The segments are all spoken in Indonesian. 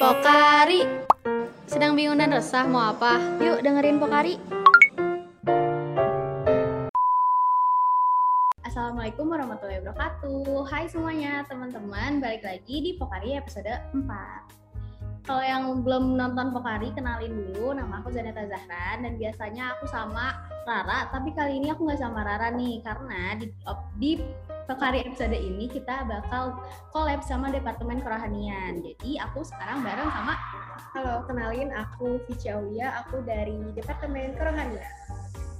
Pokari Sedang bingung dan resah mau apa? Yuk dengerin Pokari Assalamualaikum warahmatullahi wabarakatuh. Hai semuanya teman-teman. Balik lagi di Pokari episode 4 Kalau yang belum nonton Pokari kenalin dulu. Nama aku Zaneta Zahran Dan biasanya aku sama Rara. Tapi kali ini aku nggak sama Rara nih Karena di, di Pokari episode ini kita bakal collab sama Departemen Kerohanian. Jadi aku sekarang bareng sama Halo, kenalin aku Vici Aulia, aku dari Departemen Kerohanian.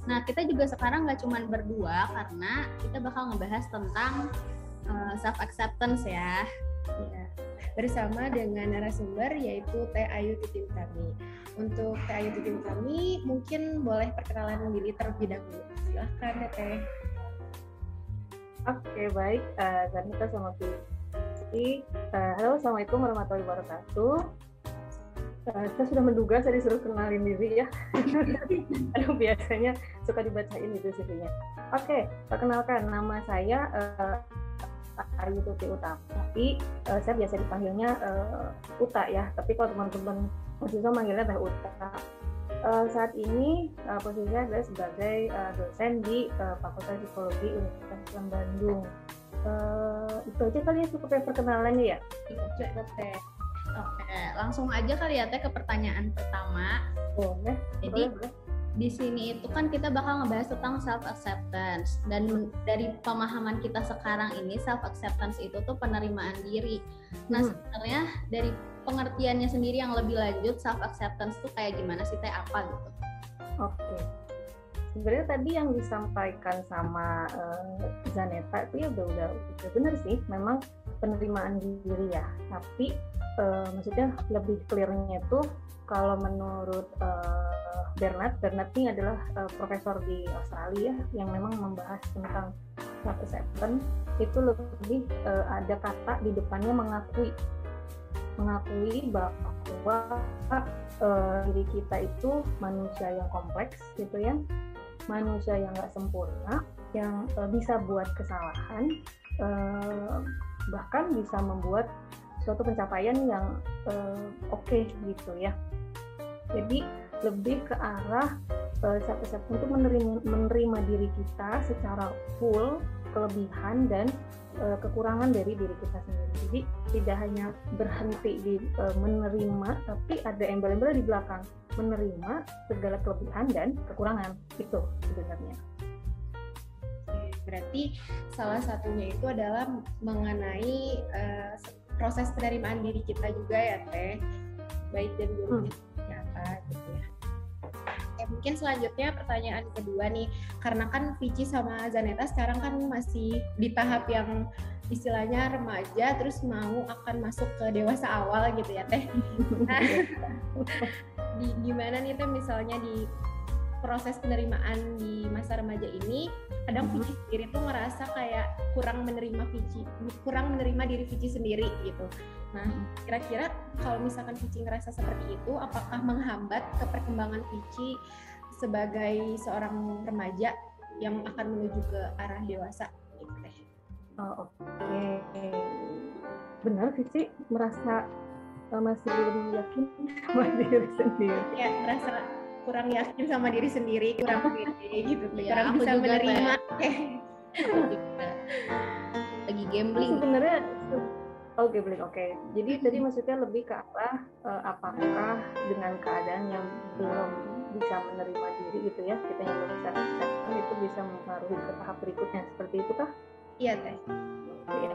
Nah, kita juga sekarang nggak cuma berdua karena kita bakal ngebahas tentang uh, self acceptance ya. ya. Bersama dengan narasumber yaitu Teh Ayu Titim kami. Untuk Teh Ayu Titim kami mungkin boleh perkenalan diri terlebih dahulu. Silahkan Teh. Oke, baik. Uh, sama Vicky. Uh, halo, Assalamualaikum warahmatullahi wabarakatuh. Uh, saya sudah menduga saya disuruh kenalin diri ya. Aduh, biasanya suka dibacain itu CV-nya. Oke, perkenalkan nama saya uh, Ayu Tuti Utama. Tapi uh, saya biasa dipanggilnya uh, Uta ya. Tapi kalau teman-teman mahasiswa manggilnya Teh Uta. Uh, saat ini uh, posisinya adalah sebagai uh, dosen di uh, Fakultas Psikologi Universitas Islam Bandung. Uh, itu aja kali ya cukup ya perkenalannya ya. Cukup teh. Oke, langsung aja kali ya teh ke pertanyaan pertama. Boleh. Jadi boleh, boleh. di sini itu kan kita bakal ngebahas tentang self acceptance dan dari pemahaman kita sekarang ini self acceptance itu tuh penerimaan diri. Nah, Hmm. sebenarnya dari pengertiannya sendiri yang lebih lanjut self acceptance tuh kayak gimana sih teh apa gitu? Oke. Sebenarnya tadi yang disampaikan sama eh, Zaneta itu ya udah udah benar sih. Memang penerimaan diri ya. Tapi eh, maksudnya lebih clearnya itu kalau menurut eh, Bernard, Bernard ini adalah eh, profesor di Australia yang memang membahas tentang self acceptance itu lebih eh, ada kata di depannya mengakui mengakui bahwa eh, diri kita itu manusia yang kompleks gitu ya. Manusia yang nggak sempurna yang eh, bisa buat kesalahan eh, bahkan bisa membuat suatu pencapaian yang eh, oke gitu ya. Jadi lebih ke arah acceptance untuk menerima, menerima diri kita secara full kelebihan dan eh, kekurangan dari diri kita sendiri. Jadi tidak hanya berhenti di eh, menerima, tapi ada embel-embel di belakang menerima segala kelebihan dan kekurangan itu sebenarnya. Berarti salah satunya itu adalah mengenai eh, proses penerimaan diri kita juga ya Teh. Baik dan buruknya seperti apa gitu ya. Oke, mungkin selanjutnya pertanyaan kedua nih, karena kan Vici sama Zaneta sekarang kan masih di tahap yang istilahnya remaja, terus mau akan masuk ke dewasa awal gitu ya Teh. Nah, di gimana nih Teh misalnya di proses penerimaan di masa remaja ini, kadang Mhm. Vici sendiri tuh ngerasa kayak kurang menerima Vici, kurang menerima diri Vici sendiri gitu. Nah, kira-kira kalau misalkan Vici ngerasa seperti itu, apakah menghambat ke perkembangan Vici sebagai seorang remaja yang akan menuju ke arah dewasa? Gitu. Oh, Oke, benar Vici merasa eh, masih belum yakin sama diri sendiri. Ya, merasa kurang yakin sama diri sendiri, kurang pede gitu, Iya, kurang aku bisa juga, menerima. Lagi gambling. sebenarnya oke gambling oke. Jadi tadi maksudnya lebih ke arah eh, apakah dengan keadaan yang belum bisa menerima diri gitu ya, kita yang belum bisa acceptance itu bisa mempengaruhi ke tahap berikutnya seperti itu kah? Iya teh. Iya.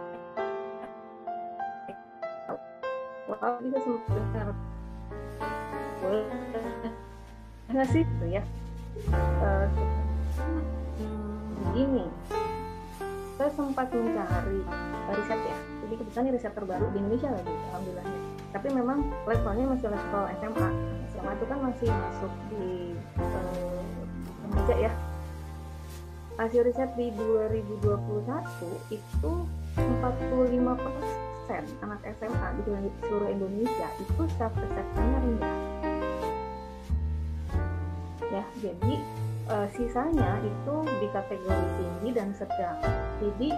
Wah, bisa sebenarnya boleh nggak sih gitu ya. Eh, hmm, begini saya sempat mencari eh, riset ya. Jadi kebetulan riset terbaru di Indonesia lagi alhamdulillah tapi memang levelnya masih level SMA SMA itu kan masih masuk di eh, remaja ya. Hasil riset di 2021 itu 45% anak SMA di seluruh Indonesia itu self acceptance-nya rendah jadi eh, sisanya itu di kategori tinggi dan sedang. Jadi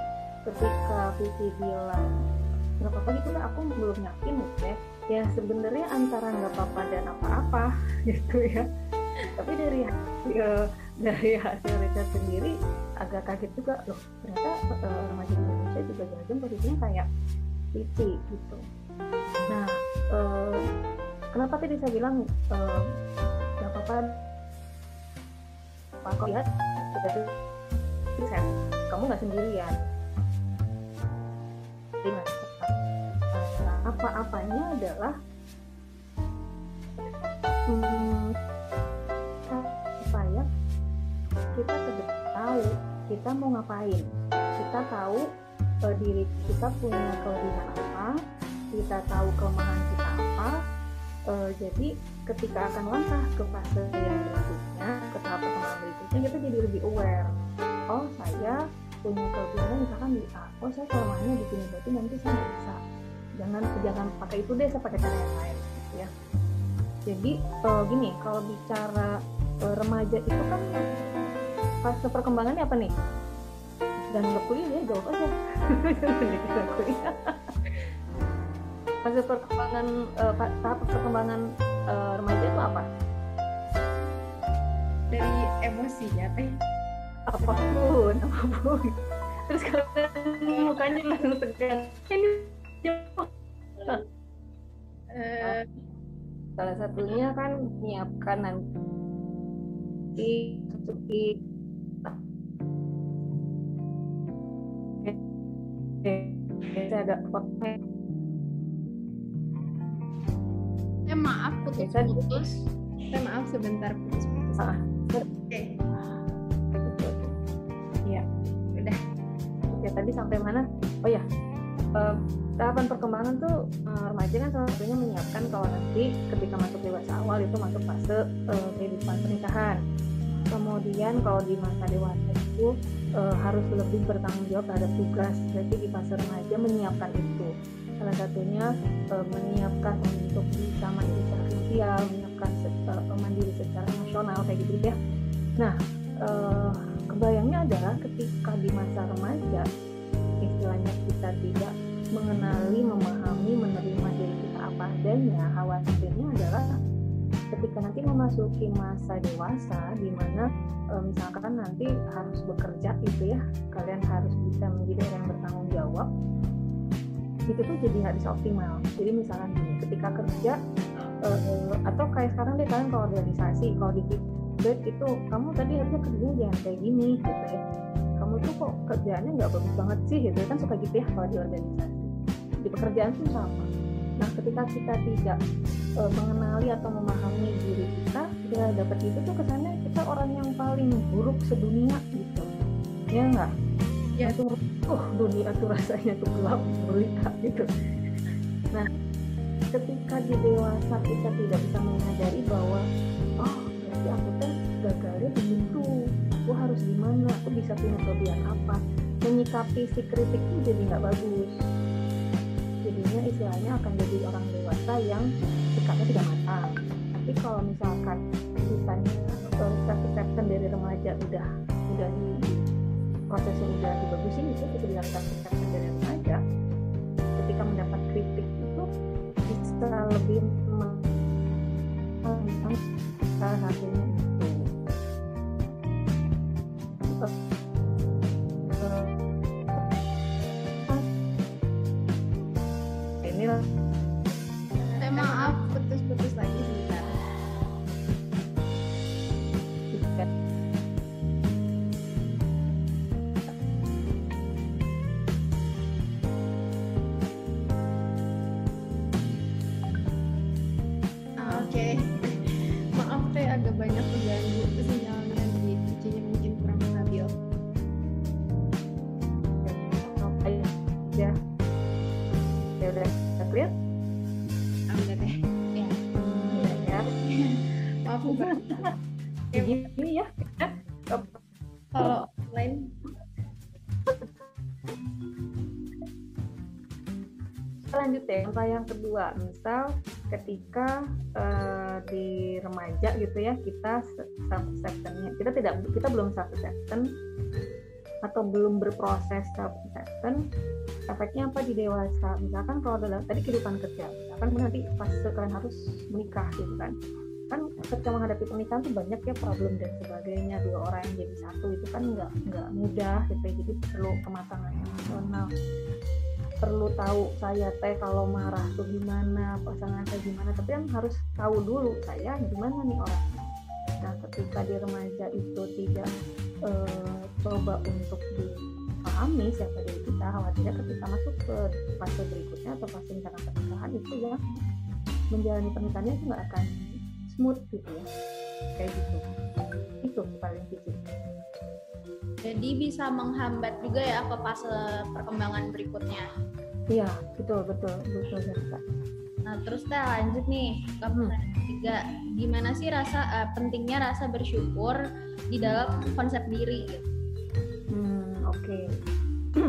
ketika Vivi bilang berapa pagi itu kan aku belum yakin ya ya sebenarnya antara nggak apa-apa dan apa-apa gitu ya. Tapi dari ya, dari hasil riset sendiri agak kaget juga. Loh ternyata uh, remaja di Indonesia juga jangan posisinya kayak Cici gitu. Nah uh, kenapa tadi saya bilang uh, nggak apa-apa Pak kok lihat riset kamu nggak sendirian. Apa-apanya adalah hmm, supaya kita sudah tahu kita mau ngapain. Kita tahu uh, diri kita punya kelebihan apa kita tahu kelemahan kita apa uh, jadi ketika akan langkah ke fase yang berikutnya ke tahap perkembangan berikutnya kita jadi lebih aware. Oh saya punya kelebihan misalkan di A oh saya kelemahannya di sini berarti nanti saya nggak bisa. Jangan jangan pakai itu deh saya pakai cara yang lain gitu ya. Jadi uh, gini kalau bicara uh, remaja itu kan fase perkembangannya apa nih? Dan nggak kuliah ya jawab aja. Kuliah fase perkembangan uh, tahap perkembangan uh, remaja itu apa? Dari emosinya teh? Apa pun apa pun. Terus kalau mukanya langsung tegang ini uh, salah satunya kan menyiapkan nanti masuki. Saya ada eh maaf putus-putus eh maaf sebentar putus-putus ah. oke. Okay. ya udah. Ya tadi sampai mana? Oh ya uh, tahapan perkembangan tuh uh, remaja kan salah satunya menyiapkan kalau nanti ketika masuk dewasa awal itu masuk fase uh, kehidupan pernikahan. Kemudian kalau di masa dewasa itu uh, harus lebih bertanggung jawab terhadap tugas. Jadi di fase remaja menyiapkan itu. Salah satunya uh, menyiapkan untuk bisa mandiri sosial menyiapkan secara, mandiri secara emosional kayak gitu ya nah uh, kebayangnya adalah ketika di masa remaja istilahnya kita tidak mengenali, memahami, menerima diri kita apa adanya, khawatirnya adalah ketika nanti memasuki masa dewasa di mana e, misalkan nanti harus bekerja itu ya, kalian harus bisa menjadi orang yang bertanggung jawab itu tuh jadi nggak bisa optimal. Jadi misalkan ketika kerja e, atau kayak sekarang deh kalian kalau organisasi, kalau di feedback itu kamu tadi harusnya kerjanya jangan kayak gini gitu ya. Kamu tuh kok kerjaannya nggak bagus banget sih gitu kan suka gitu ya kalau di organisasi. Di pekerjaan pun sama. Nah ketika kita tidak e, mengenali atau memahami diri kita kita dapat itu tuh kesannya kita orang yang paling buruk sedunia gitu. Ya enggak ya. Tuh oh dunia tuh rasanya tuh gelap berita gitu. Nah ketika di dewasa kita tidak bisa menyadari bahwa oh berarti aku tuh gagalnya begitu aku harus gimana? Aku bisa punya kelebihan apa? Menyikapi si kritik itu jadi nggak bagus. Jadinya istilahnya akan jadi orang dewasa yang sikapnya tidak matang. Tapi kalau misalkan misalnya self acceptance dari remaja udah udah di prosesnya udah dibagusin itu kita bilang self acceptance dari remaja salah ketika uh, di remaja gitu ya kita self acceptance kita tidak kita belum self acceptance atau belum berproses self acceptance efeknya apa di dewasa? Misalkan kalau dalam tadi kehidupan kerja misalkan nanti pas kalian harus menikah gitu kan. Kan ketika menghadapi pernikahan tuh banyak ya problem dan sebagainya dua orang yang jadi satu itu kan nggak nggak mudah gitu ya jadi perlu kematangan emosional perlu tahu saya teh kalau marah tuh gimana pasangan saya gimana tapi kan harus tahu dulu saya gimana nih orangnya nah ketika di remaja itu tidak uh, coba untuk dipahami siapa diri kita khawatirnya ketika masuk ke fase berikutnya atau fase rencana pernikahan itu ya menjalani pernikahannya itu nggak akan smooth gitu ya. Kayak gitu. Itu paling kecil jadi bisa menghambat juga ya ke fase perkembangan berikutnya iya betul betul betul Zerta. nah terus teh lanjut nih ke pertanyaan hmm. ketiga gimana sih rasa uh, pentingnya rasa bersyukur di dalam konsep diri gitu hmm oke okay.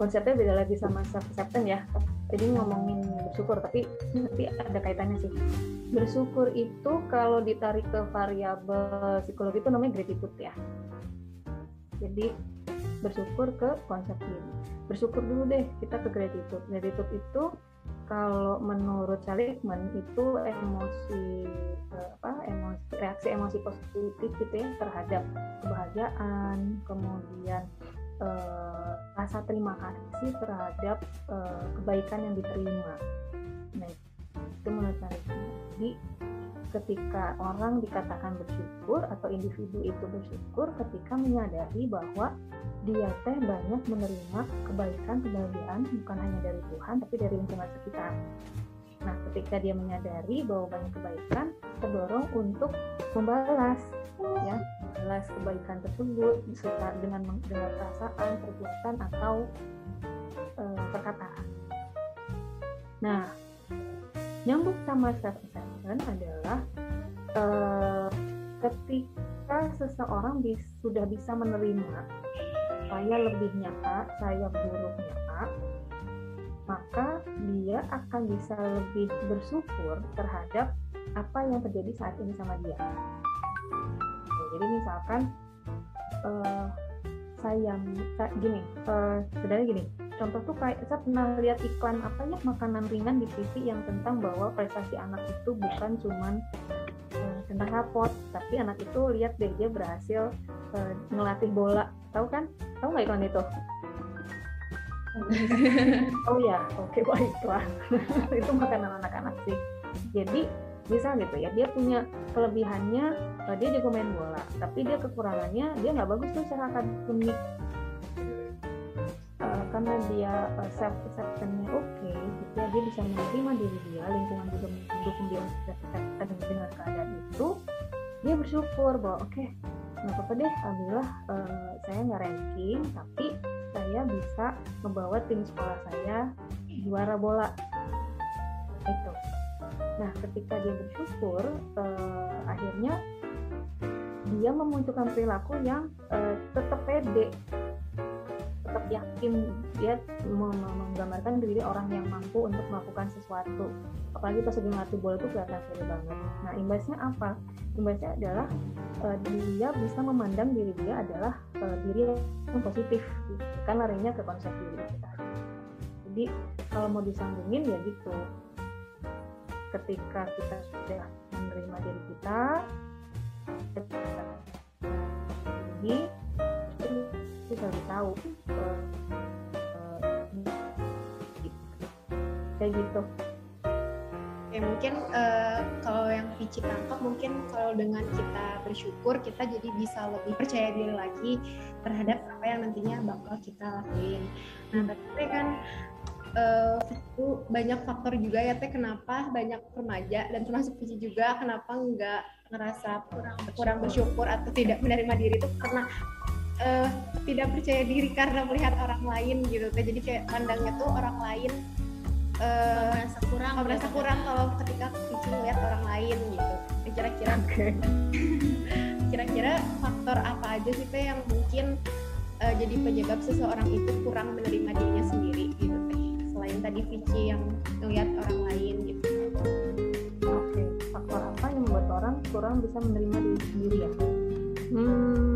konsepnya beda lagi sama self acceptance ya tadi ngomongin bersyukur tapi tapi ada kaitannya sih bersyukur itu kalau ditarik ke variabel psikologi itu namanya gratitude ya jadi bersyukur ke konsep diri bersyukur dulu deh kita ke gratitude gratitude itu kalau menurut Seligman itu emosi eh, apa emosi reaksi emosi positif gitu ya terhadap kebahagiaan kemudian uh, rasa terima kasih terhadap uh, kebaikan yang diterima. Nah, itu menurut saya. Jadi ketika orang dikatakan bersyukur atau individu itu bersyukur ketika menyadari bahwa dia teh banyak menerima kebaikan kebahagiaan bukan hanya dari Tuhan tapi dari lingkungan sekitar. Nah, ketika dia menyadari bahwa banyak kebaikan, terdorong untuk membalas ya membalas kebaikan tersebut serta dengan dengan perasaan perbuatan atau e, perkataan nah nyambung sama self assessment adalah e, ketika seseorang bis, sudah bisa menerima saya lebihnya A, saya buruknya A, maka dia akan bisa lebih bersyukur terhadap apa yang terjadi saat ini sama dia. Jadi misalkan uh, saya gini uh, sebenarnya gini contoh tuh kayak saya pernah lihat iklan apa ya makanan ringan di TV yang tentang bahwa prestasi anak itu bukan cuman uh, tentang rapot tapi anak itu lihat deh dia berhasil uh, ngelatih bola. Tahu kan? Tahu nggak iklan itu? Oh ya oke okay, baiklah itu makanan anak-anak sih. Jadi bisa gitu ya dia punya kelebihannya uh, dia jago main bola tapi dia kekurangannya dia nggak bagus tuh secara akademik karena dia uh, self acceptance oke okay, gitu ya dia bisa menerima diri dia lingkungan juga mendukung dia self acceptance dengan keadaan itu dia bersyukur bahwa oke okay, nggak apa-apa deh alhamdulillah uh, saya nggak ranking tapi saya bisa membawa tim sekolah saya juara bola. Itu. Nah, ketika dia bersyukur, uh, akhirnya dia memunculkan perilaku yang uh, tetap pede, yakin dia menggambarkan diri orang yang mampu untuk melakukan sesuatu. Apalagi pas lagi ngelatih bola itu kelihatan pede banget. Nah, imbasnya apa? Imbasnya adalah uh, dia bisa memandang diri dia adalah uh, diri yang positif, kan larinya ke konsep diri kita. Jadi kalau mau disambungin ya gitu ketika kita sudah menerima diri kita ini kita lebih tahu uh, kayak gitu ya mungkin uh, kalau yang Vici tangkap mungkin kalau dengan kita bersyukur kita jadi bisa lebih percaya diri lagi terhadap apa yang nantinya bakal kita lakuin. Nah tapi kan uh, itu banyak faktor juga ya teh kenapa banyak remaja dan termasuk Vici juga kenapa nggak ngerasa kurang bersyukur. kurang bersyukur atau tidak menerima diri itu karena uh, tidak percaya diri karena melihat orang lain gitu. Teh jadi kayak pandangnya tuh orang lain uh, merasa kurang merasa kurang kalau ketika Vici melihat orang lain gitu. Kira-kira kira-kira faktor apa aja sih teh yang mungkin uh, jadi penyebab seseorang itu kurang menerima dirinya sendiri gitu selain tadi Vici yang ngeliat orang lain gitu. Oke faktor apa yang membuat orang kurang bisa menerima diri sendiri ya? Hmm,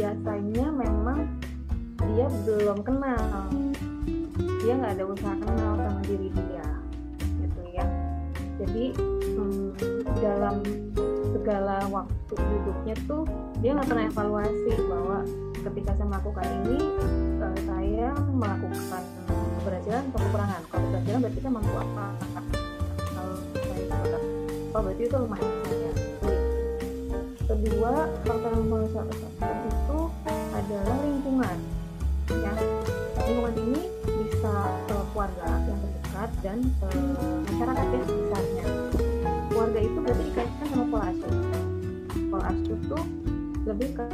biasanya memang dia belum kenal. Dia nggak ada usaha kenal sama diri dia gitu ya. Jadi hmm, dalam segala waktu hidupnya tuh dia nggak pernah evaluasi bahwa ketika saya melakukan ini uh, saya melakukan keberhasilan atau kekurangan. Kalau keberhasilan berarti saya mampu apa kalau saya oh berarti itu lemah saya kedua faktor adalah lingkungan ya. Lingkungan ini bisa uh, keluarga yang terdekat dan uh, masyarakat yang besarnya keluarga itu berarti dikaitkan sama pola asuh. Pola asuh itu lebih ke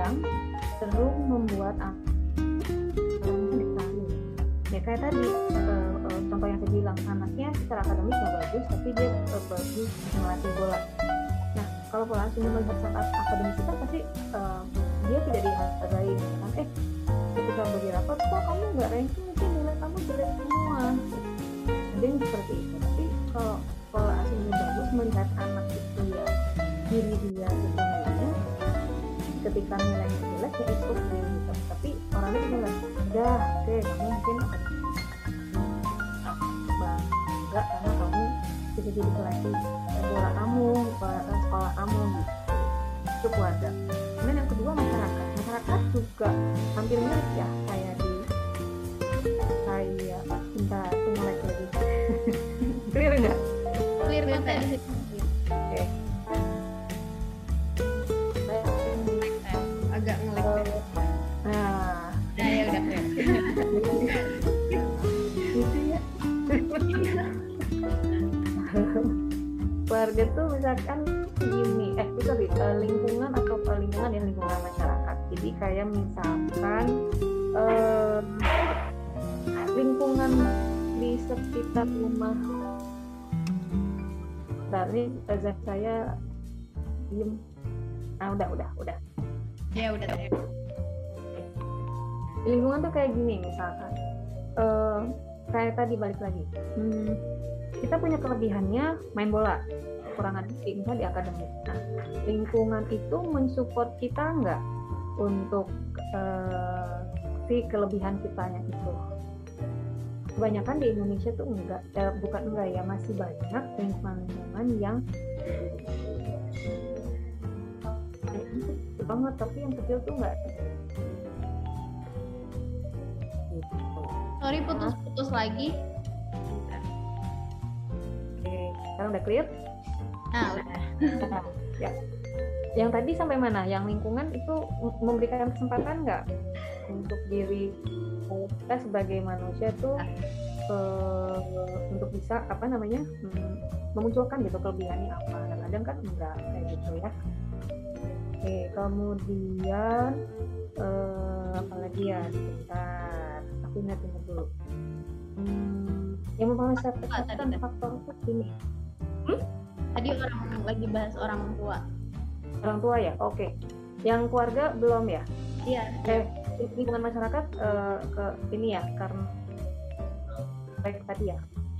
yang cenderung membuat ya kayak tadi uh, contoh yang saya bilang anaknya secara akademis nggak bagus tapi dia bagus melatih bola kalau pola asuhnya melihat saat akademis itu pasti uh, dia tidak dihargai kan? Eh ketika bagi rapat kok kamu nggak ranking mungkin nilai kamu jelek semua. Ada yang seperti itu. Tapi kalau pola asuhnya bagus melihat anak itu ya diri dia sebenarnya ketika nilainya jelek ya itu okay, gitu. Tapi orang lain bilang udah oke okay, kamu mungkin bangga karena jadi pelatih bola kamu sekolah kamu gitu. Itu keluarga. Kemudian yang kedua masyarakat. Masyarakat juga hampir mirip ya kayak di kayak cinta tunggu lagi clear nggak? Clear banget. Oke. Agak ngelek nah. nah. Ya udah. gitu keluarga tuh misalkan gini eh sorry uh, lingkungan atau uh, lingkungan ya lingkungan masyarakat. Jadi kayak misalkan uh, lingkungan di sekitar rumah. Dari azan saya diem. Ah udah udah udah. Ya udah deh lingkungan tuh kayak gini misalkan. Uh, kayak tadi balik lagi. Hmm, kita punya kelebihannya main bola kekurangan misalnya di akademik nah lingkungan itu mensupport kita nggak untuk uh, si kelebihan kitanya itu? Kebanyakan di Indonesia tuh enggak eh, bukan enggak ya masih banyak lingkungan-lingkungan yang banget tapi yang kecil tuh enggak sorry putus-putus lagi. Oke sekarang udah clear nah udah ya. Yang tadi sampai mana? Yang lingkungan itu memberikan kesempatan nggak untuk diri kita sebagai manusia tuh uh, untuk bisa apa namanya hmm, memunculkan gitu kelebihannya apa? Kadang-kadang kan enggak kayak gitu ya. Oke kemudian uh, apalagi ya sebentar. Aku ingat-ingat dulu. Hmm, yang mempengaruhi faktor itu ini hmm? Tadi orang lagi bahas orang tua. Orang tua ya? Oke. Yang keluarga belum ya? Iya. Eh lingkungan masyarakat uh, ke ini ya karena baik tadi ya?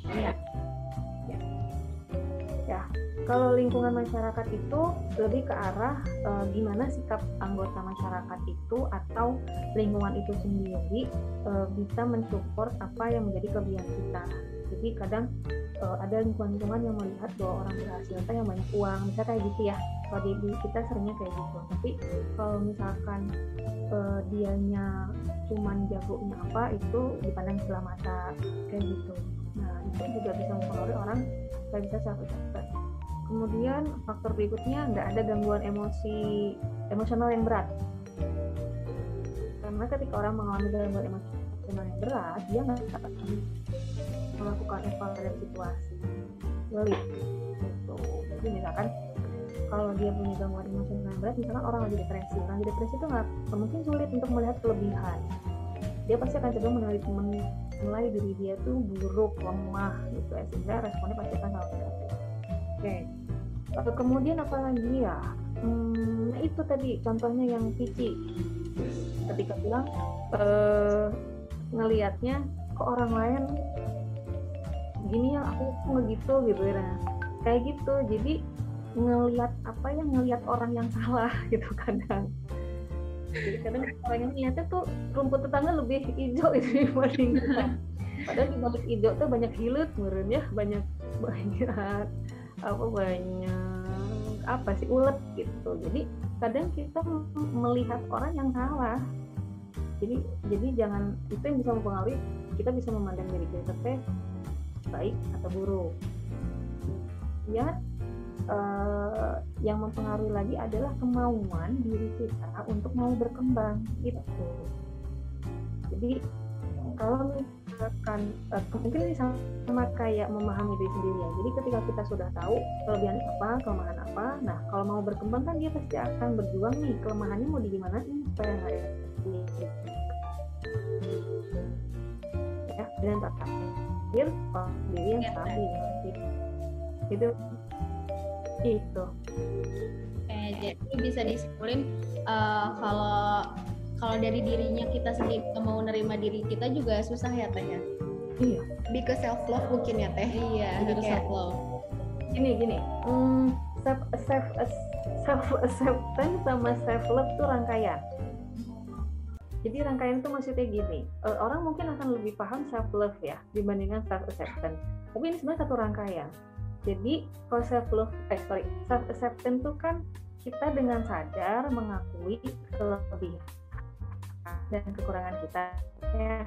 Iya. Ya. ya. Kalau lingkungan masyarakat itu lebih ke arah uh, gimana sikap anggota masyarakat itu atau lingkungan itu sendiri uh, bisa mensupport apa yang menjadi kelebihan kita? Jadi kadang uh, ada lingkungan-lingkungan yang melihat bahwa orang berhasil itu yang banyak uang misalnya kayak gitu ya. Kalau di, kita seringnya kayak gitu. Tapi kalau misalkan uh, dianya cuman jagonya apa itu dipandang sebelah mata kayak gitu. Nah itu juga bisa mempengaruhi orang nggak bisa self acceptance kemudian faktor berikutnya nggak ada gangguan emosi emosional yang berat. Karena ketika orang mengalami gangguan emosional yang berat dia nggak melakukan evaluasi situasi. Balik gitu. Jadi misalkan kalau dia punya gangguan emosional berat misalkan orang lagi depresi orang lagi depresi itu nggak mungkin sulit untuk melihat kelebihan. Dia pasti akan cenderung menilai menilai diri dia tuh buruk lemah gitu ya sehingga responnya pasti akan sangat negatif. Oke okay. kemudian apa lagi ya? Hmm, itu tadi contohnya yang Vici ketika bilang eh, ngelihatnya ke orang lain gini ya aku nggak gitu gitu ya. Kayak gitu. Jadi ngelihat apa ya ngelihat orang yang salah gitu kadang. Jadi kadang orang yang niatnya tuh rumput tetangga lebih hijau itu dibanding kita. Padahal di balik hijau tuh banyak hilut meren ya banyak banyak apa banyak apa sih ulet gitu. Jadi kadang kita melihat orang yang salah. Jadi jadi jangan itu yang bisa mempengaruhi kita bisa memandang diri kita teh baik atau buruk. Ya uh, yang mempengaruhi lagi adalah kemauan diri kita untuk mau berkembang gitu. Jadi kalau misalkan uh, mungkin ini sama, sama kayak memahami diri sendiri ya. Jadi ketika kita sudah tahu kelebihan apa kelemahan apa nah kalau mau berkembang kan dia pasti akan berjuang nih kelemahannya mau digimanain supaya nggak ya dan terakhir diri yang iya, stabil itu itu Oke, jadi bisa disimpulin uh, kalau kalau dari dirinya kita sendiri mau nerima diri kita juga susah ya teh ya iya because self love mungkin ya teh iya harus self love gini gini hmm, self self self acceptance sama self love tuh rangkaian jadi rangkaian itu maksudnya gini uh, orang mungkin akan lebih paham self love ya dibandingkan self acceptance tapi ini sebenarnya satu rangkaian jadi kalau self love, eh sorry, self acceptance itu kan kita dengan sadar mengakui kelebihan dan kekurangan kita. Ya.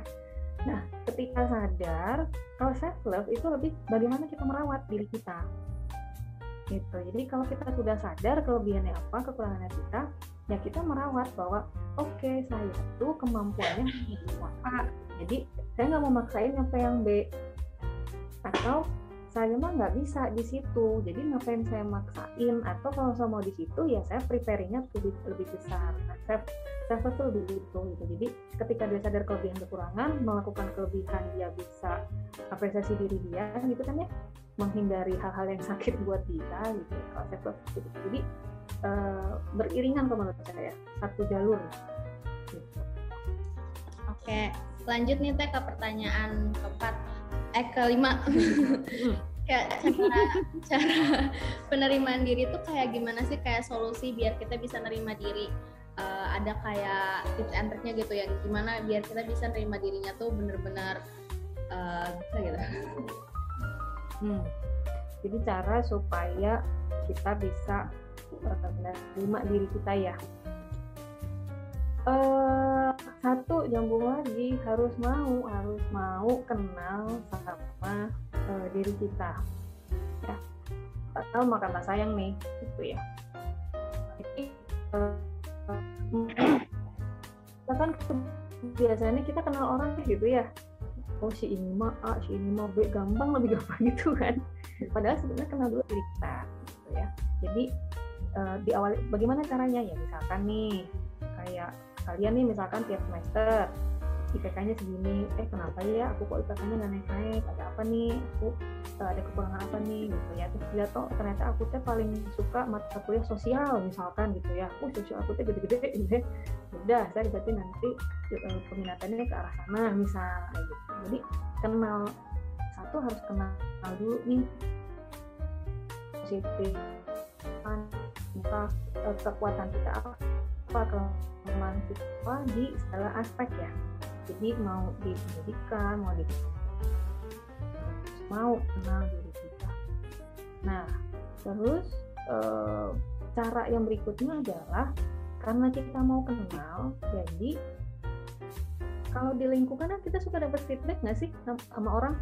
Nah, ketika sadar, kalau self love itu lebih bagaimana kita merawat diri kita. Gitu. Jadi kalau kita sudah sadar kelebihannya apa, kekurangannya kita, ya kita merawat bahwa oke okay, saya itu kemampuannya A. Jadi saya nggak mau maksain apa yang B. Atau saya mah nggak bisa di situ jadi ngapain saya maksain atau kalau saya mau di situ ya saya preparingnya lebih lebih besar nah, saya saya tuh lebih itu gitu jadi ketika dia sadar kelebihan kekurangan melakukan kelebihan dia bisa apresiasi diri dia gitu kan ya menghindari hal-hal yang sakit buat dia gitu kalau saya gitu. jadi uh, beriringan kalau menurut saya. Satu jalur. Gitu. oke lanjut nih teh ke pertanyaan keempat. Eh kelima. Hmm. kayak cara cara penerimaan diri tuh kayak gimana sih? Kayak solusi biar kita bisa nerima diri. Uh, ada kayak tips and triknya gitu ya. Gimana biar kita bisa nerima dirinya tuh bener-bener uh, bisa gitu. Hmm. jadi cara supaya kita bisa menerima diri kita ya. Uh, satu nyambung lagi harus mau harus mau kenal sama uh, diri kita. Ya atau makan sayang nih gitu ya. Jadi uh, kan biasanya kita kenal orang gitu ya. Oh si ini mah A si ini mah B gampang lebih gampang gitu kan. Padahal sebenarnya kenal dulu diri kita gitu ya. Jadi uh, di awal bagaimana caranya? Ya misalkan nih kayak kalian nih misalkan tiap semester IPK-nya segini, eh kenapa ya? Aku kok IPK-nya nggak naik-naik, ada apa nih, aku uh, ada kekurangan apa nih? Gitu ya. Terus lihat oh ternyata aku teh paling suka mata kuliah sosial misalkan gitu ya, oh sosial aku teh gede-gede gitu ya. Udah, saya berarti nanti uh, peminatannya ke arah sana misal gitu. Jadi kenal satu harus kenal dulu nih positif kan kekuatan kita apa kelemahan siswa di segala aspek ya. Jadi mau di pendidikan mau di mau kenal diri kita. Nah terus e, cara yang berikutnya adalah karena kita mau kenal jadi kalau di lingkungan kan kita suka dapat feedback nggak sih sama orang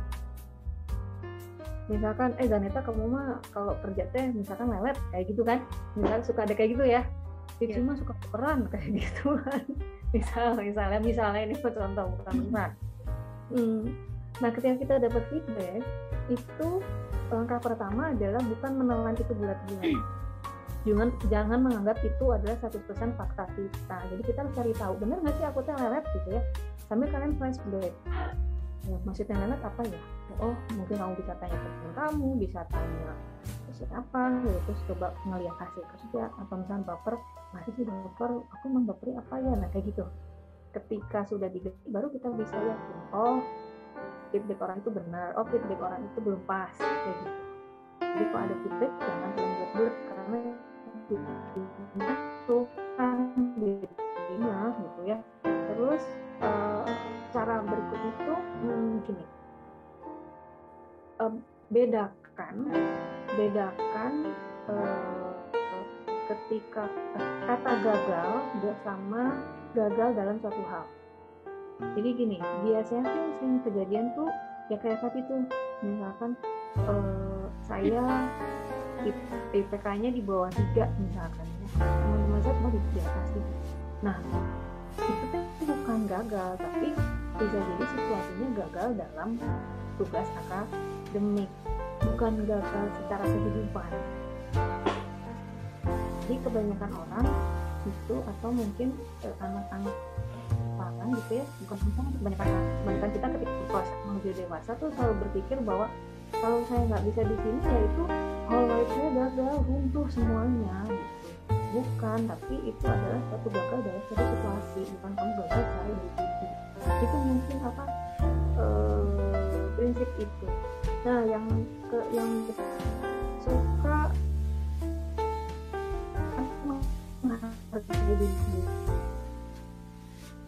misalkan eh Zaneta kamu mah kalau kerja teh misalkan lelet kayak gitu kan. Misalkan suka ada kayak gitu ya. Itu yeah. mah suka peran kayak gitu kan. Misal misalnya misalnya ini contoh bukan benar hmm. nah ketika kita dapat feedback itu langkah pertama adalah bukan menelan itu bulat-bulat. Jangan jangan menganggap itu adalah satu persen fakta kita. Jadi kita harus cari tahu benar nggak sih aku tuh lelet gitu ya. Sambil kalian flashback ya, maksudnya lelet apa ya? Oh mungkin kamu bisa tanya ke teman kamu bisa tanya apa gitu. Terus coba ngeliat hasil kerja atau misalnya baper masih sih baper aku emang bapernya apa ya? Nah kayak gitu. Ketika sudah diganti baru kita bisa yakin oh feedback orang itu benar oh feedback orang itu belum pas kayak gitu. Jadi kalau ada feedback jangan saling bulat karena itu kan gitu ya. Terus uh, cara berikut itu hmm, gini. Uh, bedakan bedakan uh, ketika kata gagal sama gagal dalam suatu hal. Jadi gini biasanya sih sering kejadian tuh ya kayak tadi tuh misalkan uh, saya IPK-nya di bawah tiga misalkan ya. Teman-teman saya cuma di atas nah itu tuh bukan gagal tapi bisa jadi situasinya gagal dalam tugas akademik bukan gagal secara kehidupan. Jadi kebanyakan orang itu atau mungkin eh, anak-anak sekarang gitu ya bukan semua kebanyakan kebanyakan kita ketika proses menuju dewasa tuh selalu berpikir bahwa kalau saya nggak bisa di sini ya itu whole life gagal runtuh semuanya gitu. Bukan tapi itu adalah satu gagal dalam satu situasi bukan kamu gagal secara individu itu mungkin apa e, prinsip itu. Nah yang ke yang suka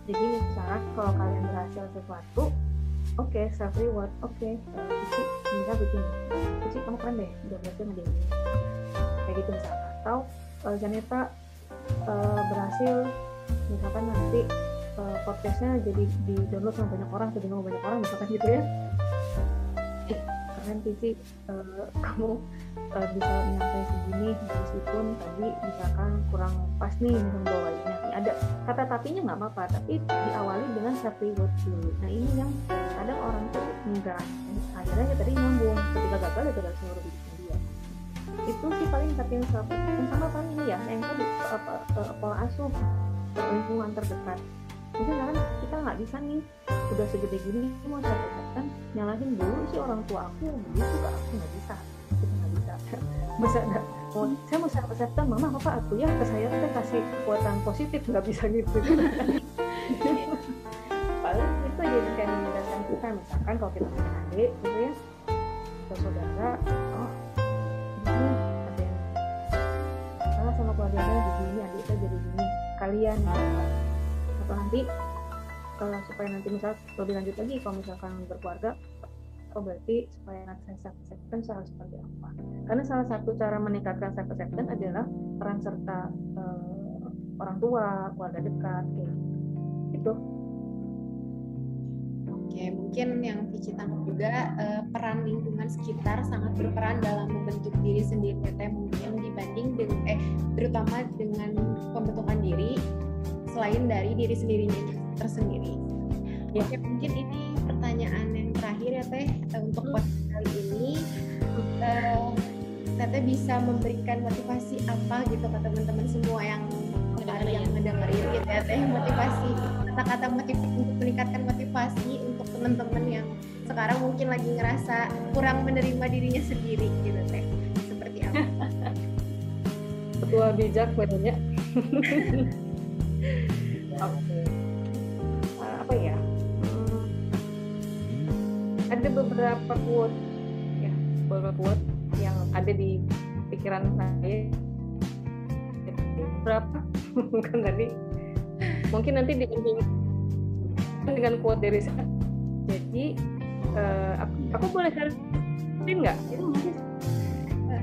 jadi misalnya kalau kalian berhasil sesuatu oke okay, self reward oke okay, uh, Cici bisa bikin Cici kamu keren deh udah berhasil ini. Kayak gitu misalnya. Atau uh, Janeta uh, berhasil misalkan nanti uh, podcastnya jadi di download sama banyak orang jadi mau banyak orang misalkan gitu ya. Eh keren Cici uh, kamu uh, bisa nyampe segini meskipun tadi misalkan kurang pas nih membawainnya ada kata tapinya nggak apa-apa tapi diawali dengan self reward dulu. Nah ini yang kadang orang tuh enggak. Akhirnya ya tadi nyambung. Ketika gagal ya gagal seluruh hidupnya dia. Itu sih paling tapi yang sama paling ini ya yang tadi pola asuh lingkungan terdekat mungkin karena kita nggak bisa nih. Udah segede gini mau kan nyalahin dulu sih orang tua aku. Begitu aku nggak bisa. Bisa. Enggak oh, saya mau saya reseptan mama apa aku ya. Ke saya kita kasih kekuatan positif nggak bisa gitu. Paling itu jadikan mengingatkan kita. Misalkan kalau kita punya adik gitu ya. Atau saudara. Oh ini ada yang salah sama keluarganya? Begini adik saya jadi gini. Kalian atau nanti kalau supaya nanti misal lebih lanjut lagi kalau misalkan berkeluarga oh berarti supaya saya self acceptance harus seperti apa? Karena salah satu cara meningkatkan self acceptance adalah peran serta uh, orang tua keluarga dekat kayak gitu. Oke, mungkin yang Vici tangkap juga uh, peran lingkungan sekitar sangat berperan dalam membentuk diri sendiri teh mungkin dibanding dengan eh terutama dengan pembentukan diri selain dari diri sendirinya tersendiri. Ya. Oke, mungkin ini pertanyaan yang terakhir ya Teh eh, untuk hmm. podcast kali ini. Uh, Teteh bisa memberikan motivasi apa gitu ke teman-teman semua yang yang mendengarin gitu ya Teh motivasi kata-kata motivasi untuk meningkatkan motivasi untuk teman-teman yang sekarang mungkin lagi ngerasa kurang menerima dirinya sendiri gitu Teh. Seperti apa? Ketua bijak banyak. ada beberapa quote. Ya beberapa quote yang ada di pikiran saya. Berapa mungkin tadi. Mungkin nanti dibimbing dengan quote dari saya. Jadi uh, aku, aku boleh share screen nggak? Itu mungkin.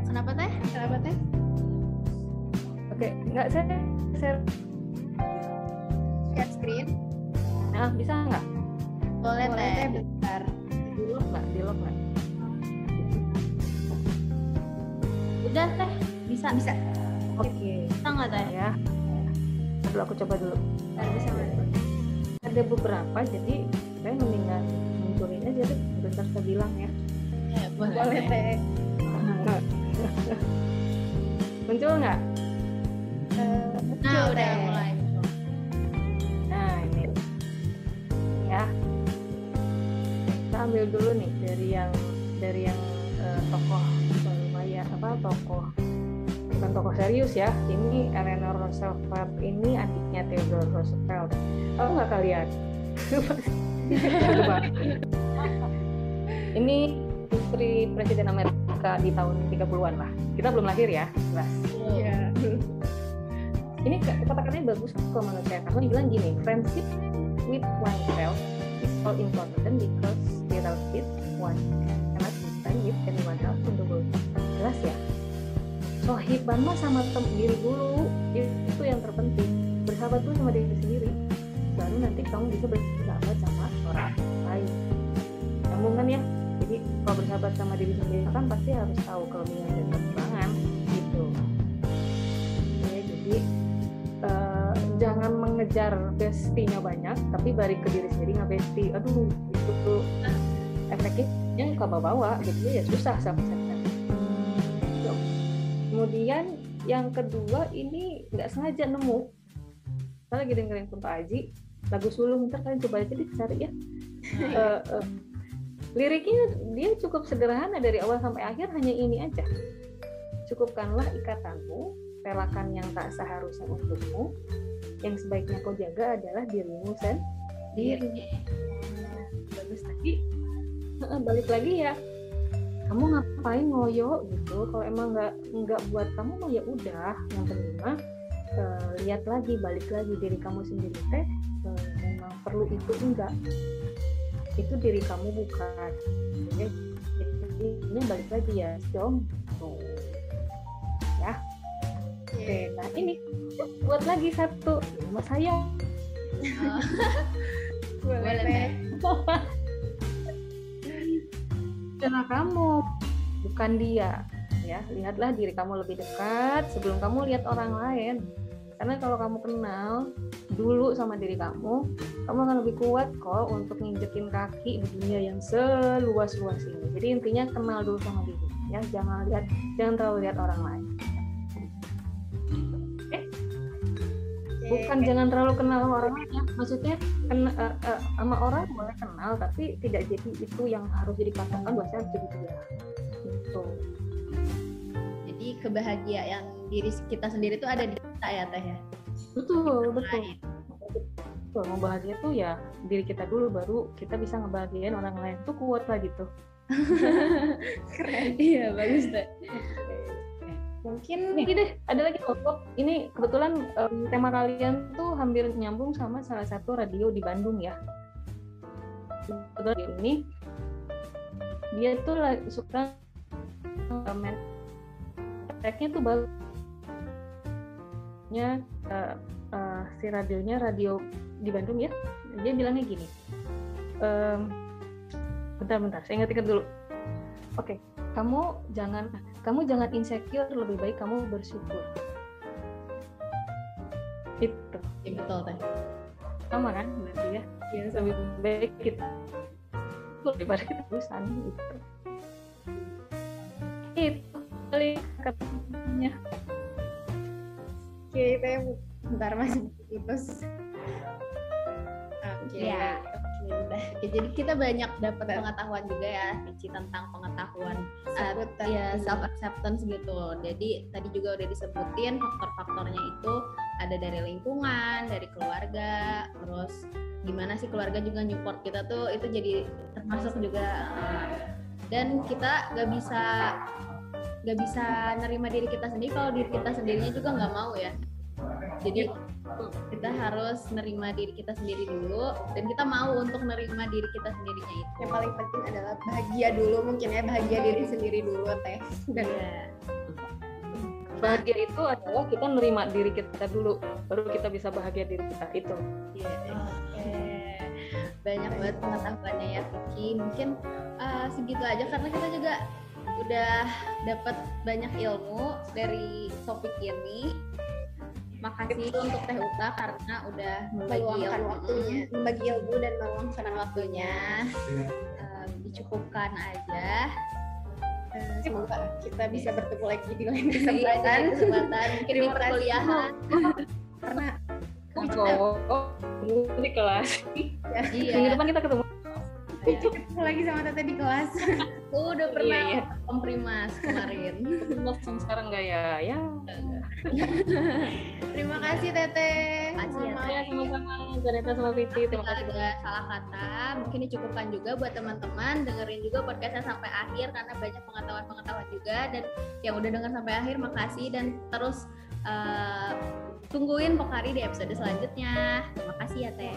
Kenapa teh? Kenapa teh? Oke okay. nggak saya share. Share screen. Nah bisa nggak? Boleh, boleh teh bentar di lock nggak? Udah teh. Bisa? Bisa. Oke. Okay. bisa nggak teh? Ya. Dulu aku coba dulu. Bisa ada beberapa jadi saya mendingan munculin aja deh. Bentar saya bilang ya. Ya boleh, boleh teh. Muncul nggak? Uh, nah udah mulai ambil dulu nih dari yang dari yang uh, tokoh lumayan apa tokoh bukan tokoh serius ya ini Eleanor Roosevelt ini adiknya Theodore Roosevelt tahu nggak kalian ini istri Presiden Amerika di tahun 30-an lah. Kita belum lahir ya, jelas. Iya. Ini ka- kata-katanya bagus kok menurut saya. Karena bilang gini, friendship with oneself is all important because without it, one be friend with anyone else in the world. Jelas ya? Sohiban mah sama tem diri dulu, itu yang terpenting. Bersahabat tuh sama diri sendiri. Baru nanti kamu bisa bersahabat sama orang lain. Nyambung kan ya? Jadi kalau bersahabat sama diri sendiri kan pasti harus tahu kelebihan dan kekurangan gitu. Oke, jadi eh, jangan mengejar bestinya banyak, tapi balik ke diri sendiri nggak besti. Aduh, itu tuh efeknya ke bawah-bawah gitu ya susah sama. Gitu. Kemudian yang kedua ini nggak sengaja nemu. Saya lagi dengerin Kunto Aji, lagu sulung ntar kalian coba aja deh cari ya. Eh, eh, liriknya dia cukup sederhana dari awal sampai akhir hanya ini aja. Cukupkanlah ikatanmu, relakan yang tak seharusnya untukmu. Yang sebaiknya kau jaga adalah dirimu sendiri. Balik lagi ya. Kamu ngapain ngoyo gitu? Kalau emang nggak nggak buat kamu mah ya udah. Yang penting mah eh, lihat lagi, balik lagi diri kamu sendiri teh eh, memang perlu itu enggak? Itu diri kamu bukan. Jadi ini balik lagi ya, dong. Tuh. Ya. Oke, nah ini buat lagi satu mas saya Boleh Boleh, teh. karena kamu bukan dia. Ya lihatlah diri kamu lebih dekat sebelum kamu lihat orang lain. Karena kalau kamu kenal dulu sama diri kamu kamu akan lebih kuat kok untuk nginjekin kaki di dunia yang seluas luas ini. Jadi intinya kenal dulu sama diri ya. Jangan lihat jangan terlalu lihat orang lain. Bukan jangan terlalu kenal orang lain maksudnya kena, eh, eh, sama orang boleh kenal tapi tidak jadi itu yang harus jadi patokan bahwa saya jadi dia gitu Jadi kebahagiaan diri kita sendiri tuh ada di kita ya teh ya. betul betul betul mau bahagia tuh ya diri kita dulu baru kita bisa ngebahagiain orang lain tuh kuat lah gitu Keren. Iya bagus teh. Mungkin ini deh ada lagi. Bob. ini kebetulan em, tema kalian tuh hampir nyambung sama salah satu radio di Bandung ya. Kebetulan ini dia tuh suka main tracknya tuh bagus nya eh, eh, si radionya radio di Bandung ya. Dia bilangnya gini em, bentar-bentar saya ingat-ingat dulu. Oke kamu jangan kamu jangan insecure lebih baik kamu bersyukur itu Iya betul teh. sama kan berarti ya ya lebih baik kita daripada kita bosan gitu itu kali katanya Oke, teh bentar masih putus. Oke. Ya. Udah. Oke, jadi kita banyak dapat pengetahuan juga ya, Cici tentang pengetahuan uh, Sebutan. ya self acceptance gitu. Jadi tadi juga udah disebutin faktor-faktornya itu ada dari lingkungan, dari keluarga, terus gimana sih keluarga juga support kita tuh itu jadi termasuk juga uh, dan kita nggak bisa nggak bisa nerima diri kita sendiri kalau diri kita sendirinya juga nggak mau ya. Jadi kita harus nerima diri kita sendiri dulu dan kita mau untuk nerima diri kita sendirinya itu. Yang paling penting adalah bahagia dulu mungkin ya bahagia diri sendiri dulu teh. Dan Iya. bahagia itu adalah kita nerima diri kita dulu baru kita bisa bahagia diri kita itu Iya. Oke. Banyak banget pengetahuannya ya Vicky. Mungkin uh, segitu aja karena kita juga udah dapat banyak ilmu dari topik ini. Makasih untuk Teh Uta karena udah membagi meluangkan ilmu. waktunya, membagi ilmu dan meluangkan waktunya. Um, dicukupkan aja. Eh, Semoga kita bisa bertemu lagi di lain Kesempatan, kesempatan. kesempatan. Mungkin di perkuliahan. Karena oh di kelas. Iya. minggu depan kita ketemu ketemu lagi sama Teteh di kelas. Aku udah pernah iya. komprimas kemarin. Langsung sekarang nggak ya? Ya. Terima kasih Teteh. Makasih ya, Ya, maaf. sama-sama. Zaneta sama. Terima kasih ada salah kata, mungkin dicukupkan juga buat teman-teman dengerin juga podcastnya sampai akhir karena banyak pengetahuan-pengetahuan juga dan yang udah denger sampai akhir makasih dan terus eh, tungguin Pokari di episode selanjutnya. Terima kasih ya Teh.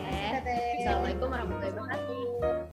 Assalamualaikum warahmatullahi wabarakatuh.